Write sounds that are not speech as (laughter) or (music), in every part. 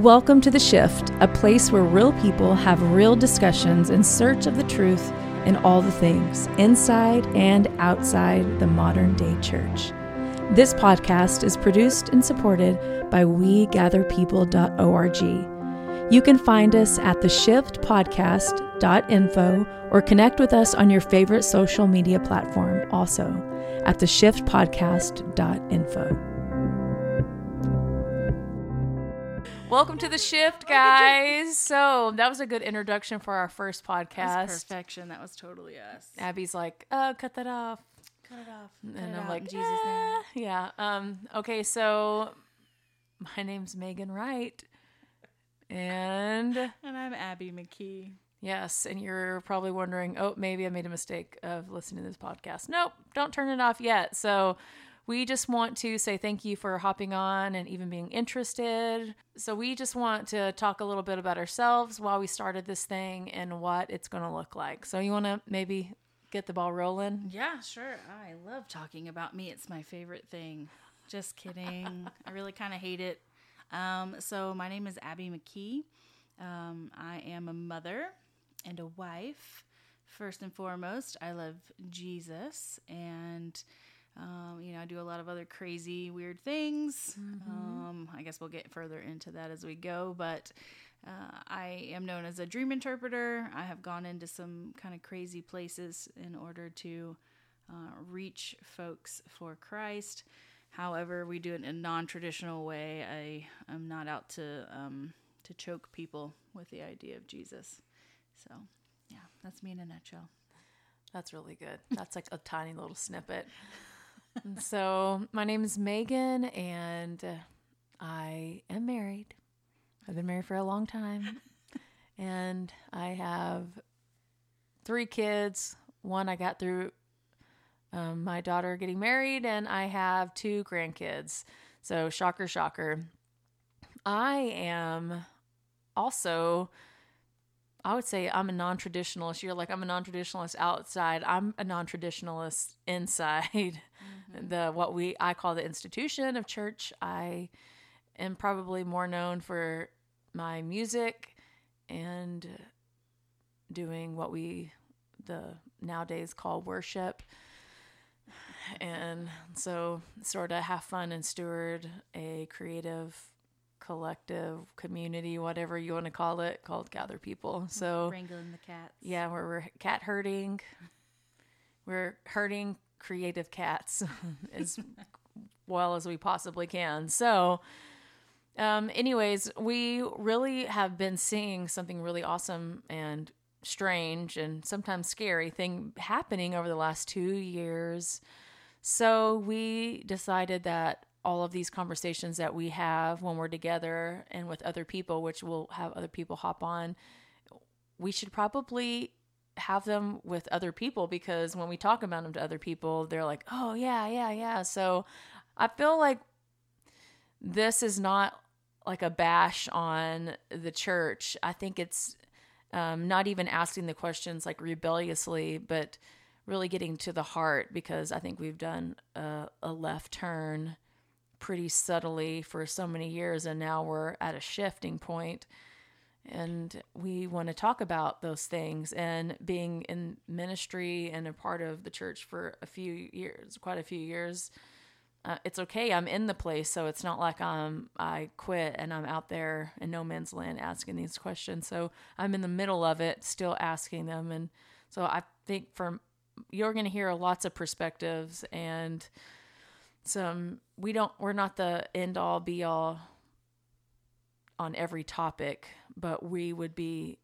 Welcome to The Shift, a place where real people have real discussions in search of the truth in all the things inside and outside the modern day church. This podcast is produced and supported by WeGatherPeople.org. You can find us at theshiftpodcast.info or connect with us on your favorite social media platform, also at theshiftpodcast.info. Welcome to the shift, guys. So that was a good introduction for our first podcast. Perfection. That was totally us. Abby's like, "Oh, cut that off." Cut it off. And it I'm out like, in Jesus' "Ah." Yeah. Um, okay, so my name's Meagan Wright. And. (laughs) And I'm Abby McKee. yes, and you're probably wondering, oh, maybe I made a mistake of listening to this podcast. Nope, don't turn it off yet. So we just want to say thank you for hopping on and even being interested. So we just want to talk a little bit about ourselves while we started this thing and what it's going to look like. So you want to maybe get the ball rolling? Yeah, sure. I love talking about me. It's my favorite thing. Just kidding. (laughs) I really kind of hate it. Um, so my name is Abby McKee. Um, I am a mother and a wife. First and foremost, I love Jesus and um, you know, I do a lot of other crazy, weird things. Um, I guess we'll get further into that as we go. But uh, I am known as a dream interpreter. I have gone into some kind of crazy places in order to uh, reach folks for Christ. However, we do it in a non-traditional way. I am not out to um, to choke people with the idea of Jesus. So, yeah, that's me in a nutshell. That's really good. That's like a tiny little snippet. (laughs) So, my name is Meagan, and uh, I am married. I've been married for a long time, (laughs) and I have three kids. One I got through um, my daughter getting married, and I have two grandkids. So, shocker, shocker. I am also I would say I'm a non-traditionalist. You're like I'm a non-traditionalist outside. I'm a non-traditionalist inside (laughs) the what we I call the institution of church. I am probably more known for my music and doing what we the nowadays call worship. And so sort of have fun and steward a creative collective community, whatever you want to call it, called Gather People. So Wrangling the cats. yeah, where we're cat herding. We're herding creative cats (laughs) as well as we possibly can. So, um, anyways, we really have been seeing something really awesome and strange and sometimes scary thing happening over the last two years. So we decided that all of these conversations that we have when we're together and with other people, which we'll have other people hop on, we should probably have them with other people because when we talk about them to other people, they're like, oh, yeah, yeah, yeah. So I feel like this is not like a bash on the church. I think it's um, not even asking the questions like rebelliously, but really getting to the heart because I think we've done a, a left turn pretty subtly for so many years and now we're at a shifting point and we want to talk about those things and being in ministry and a part of the church for a few years quite a few years uh, it's okay. I'm in the place. So it's not like i'm i quit and i'm out there in no man's land asking these questions. So i'm in the middle of it still asking them. And so i think from you're going to hear lots of perspectives and some we don't we're not the end all be all on every topic but we would be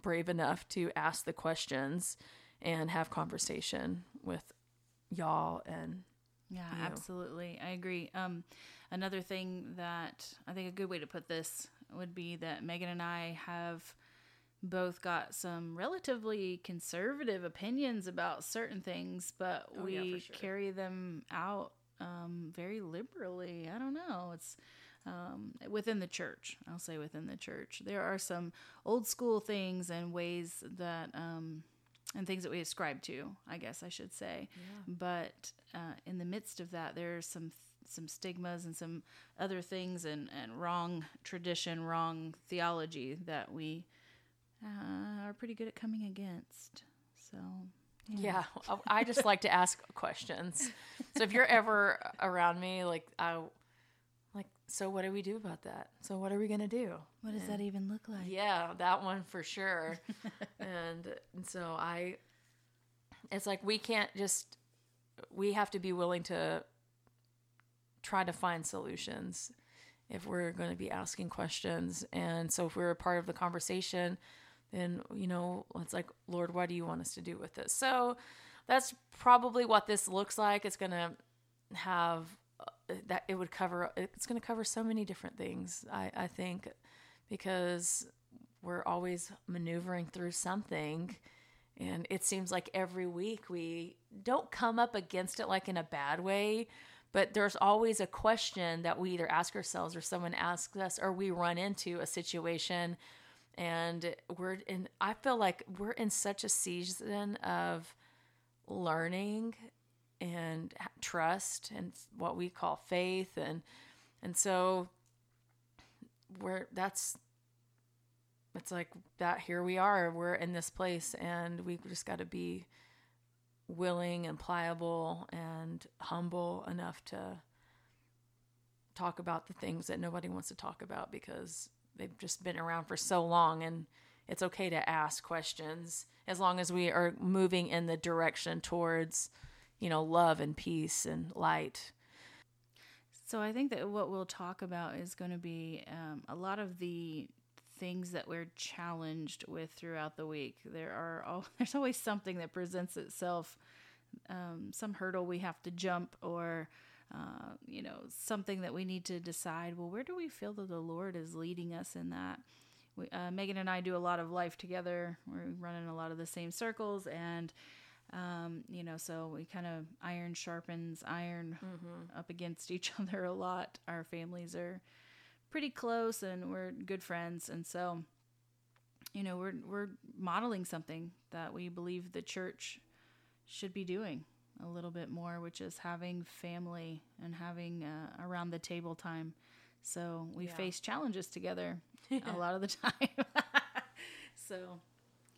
brave enough to ask the questions and have conversation with y'all and Yeah, you know. absolutely. I agree. Um, another thing that I think a good way to put this would be that Meagan and I have both got some relatively conservative opinions about certain things, but Oh, we for sure. carry them out um, very liberally. I don't know. It's um, within the church. I'll say within the church. There are some old school things and ways that, um, and things that we ascribe to, I guess I should say. But uh, in the midst of that, there are some some stigmas and some other things and, and wrong tradition, wrong theology that we uh, are pretty good at coming against. So, yeah. yeah. I just like to ask questions. So if you're ever around me, like I, so what do we do about that? So what are we gonna do? What does and, that even look like? Yeah, that one for sure. (laughs) and, and so I, it's like we can't just, we have to be willing to try to find solutions if we're going to be asking questions. And so if we're a part of the conversation, then, you know, it's like, Lord, what do you want us to do with this? So that's probably what this looks like. It's going to have that it would cover, it's going to cover so many different things, I, I think, because we're always maneuvering through something. And it seems like every week we don't come up against it like in a bad way, but there's always a question that we either ask ourselves or someone asks us or we run into a situation and we're in i feel like we're in such a season of learning and trust and what we call faith and and so we're that's it's like that here we are we're in this place and we just got to be willing and pliable and humble enough to talk about the things that nobody wants to talk about because they've just been around for so long and it's okay to ask questions as long as we are moving in the direction towards you know love and peace and light so i think that what we'll talk about is going to be um, a lot of the things that we're challenged with throughout the week. There are all, (laughs) there's always something that presents itself, um, some hurdle we have to jump, or uh, you know something that we need to decide. Well, where do we feel that the Lord is leading us in that? We, uh, Meagan and I do a lot of life together. We're running a lot of the same circles, and um, you know, so we kind of iron sharpens iron mm-hmm. up against each (laughs) other a lot. Our families are pretty close and we're good friends. And so, you know, we're we're modeling something that we believe the church should be doing a little bit more, which is having family and having uh, around the table time. So we yeah. face challenges together (laughs) a lot of the (laughs) time. so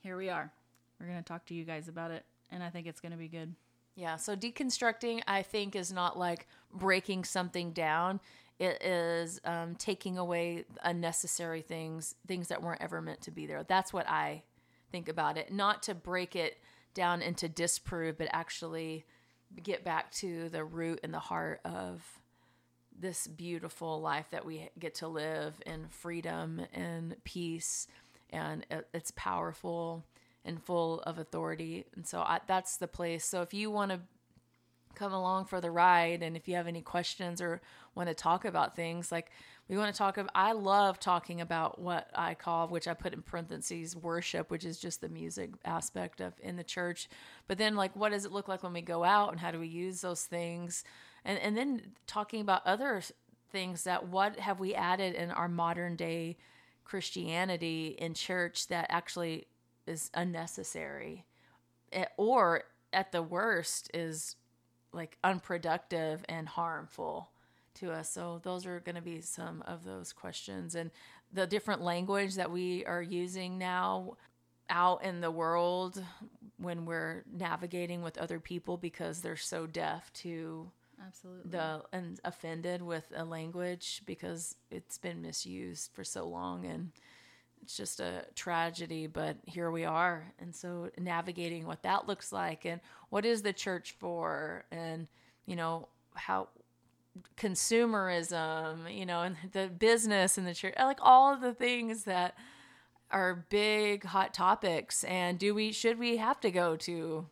here we are. We're going to talk to you guys about it, and I think it's going to be good. Yeah. So deconstructing, I think, is not like breaking something down. It is um, taking away unnecessary things, things that weren't ever meant to be there. That's what I think about it. Not to break it down and to disprove, but actually get back to the root and the heart of this beautiful life that we get to live in freedom and peace. And it's powerful and full of authority. And so I, that's the place. So if you want to come along for the ride. And if you have any questions or want to talk about things, like we want to talk of I love talking about what I call, which I put in parentheses, worship, which is just the music aspect of in the church. But then, like, what does it look like when we go out and how do we use those things? And, and then talking about other things that what have we added in our modern day Christianity in church that actually is unnecessary. It, or at the worst is like unproductive and harmful to us. So those are going to be some of those questions. And the different language that we are using now out in the world when we're navigating with other people because they're so deaf to absolutely. the and offended with a language because it's been misused for so long. And it's just a tragedy, but here we are. And so navigating what that looks like and what is the church for and, you know, how consumerism, you know, and the business and the church, like all of the things that are big hot topics. And do we, should we have to go to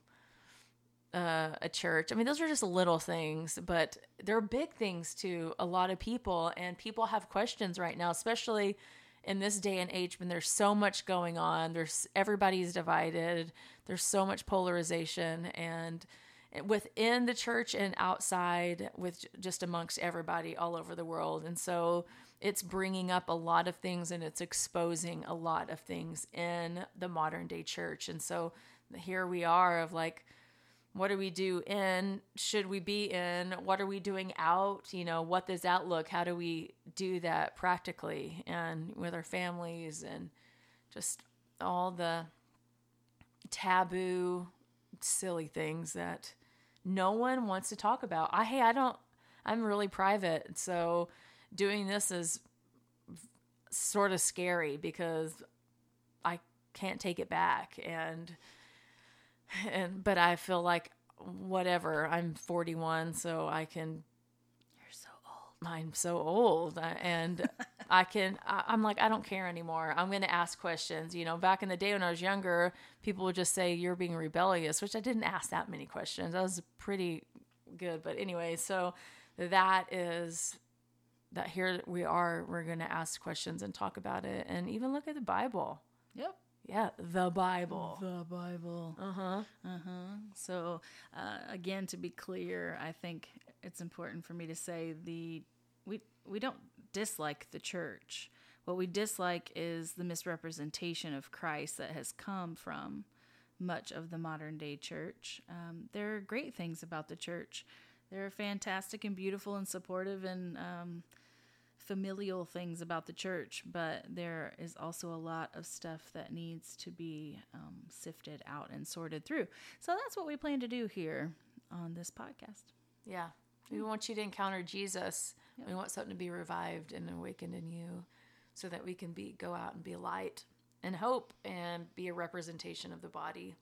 uh, a church? I mean, those are just little things, but they're big things to a lot of people. And people have questions right now, especially in this day and age when there's so much going on there's everybody's divided there's so much polarization and within the church and outside with just amongst everybody all over the world. And so it's bringing up a lot of things and it's exposing a lot of things in the modern day church. And so here we are of like what do we do in? Should we be in? What are we doing out? You know, what does that look? How do we do that practically and with our families and just all the taboo, silly things that no one wants to talk about. I hey, I don't. I'm really private, so doing this is sort of scary because I can't take it back and and but I feel like whatever. I'm 41, so I can You're so old. I'm so old I- and I can I, I'm like I don't care anymore. I'm going to ask questions. You know, back in the day when I was younger, people would just say you're being rebellious, which I didn't ask that many questions. I was pretty good, but anyway, so that is that here we are we're going to ask questions and talk about it and even look at the Bible. Yep. Yeah, the Bible. The Bible. Uh-huh. Uh-huh. So, uh, again, to be clear, I think it's important for me to say the we we don't dislike the church. What we dislike is the misrepresentation of Christ that has come from much of the modern day church. Um, there are great things about the church. They're fantastic and beautiful and supportive and um, familial things about the church, but there is also a lot of stuff that needs to be um, sifted out and sorted through. So that's what we plan to do here on this podcast. Yeah. We want you to encounter Jesus. We want something to be revived and awakened in you so that we can be go out and be light and hope and be a representation of the body.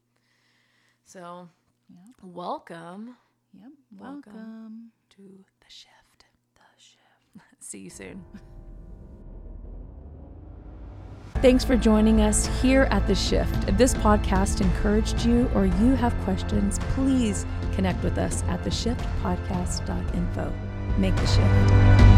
So, Yeah. welcome Yep. Welcome. Welcome. to the shift. See you soon. Thanks for joining us here at The Shift. If this podcast encouraged you or you have questions, please connect with us at theshiftpodcast.info. Make the shift.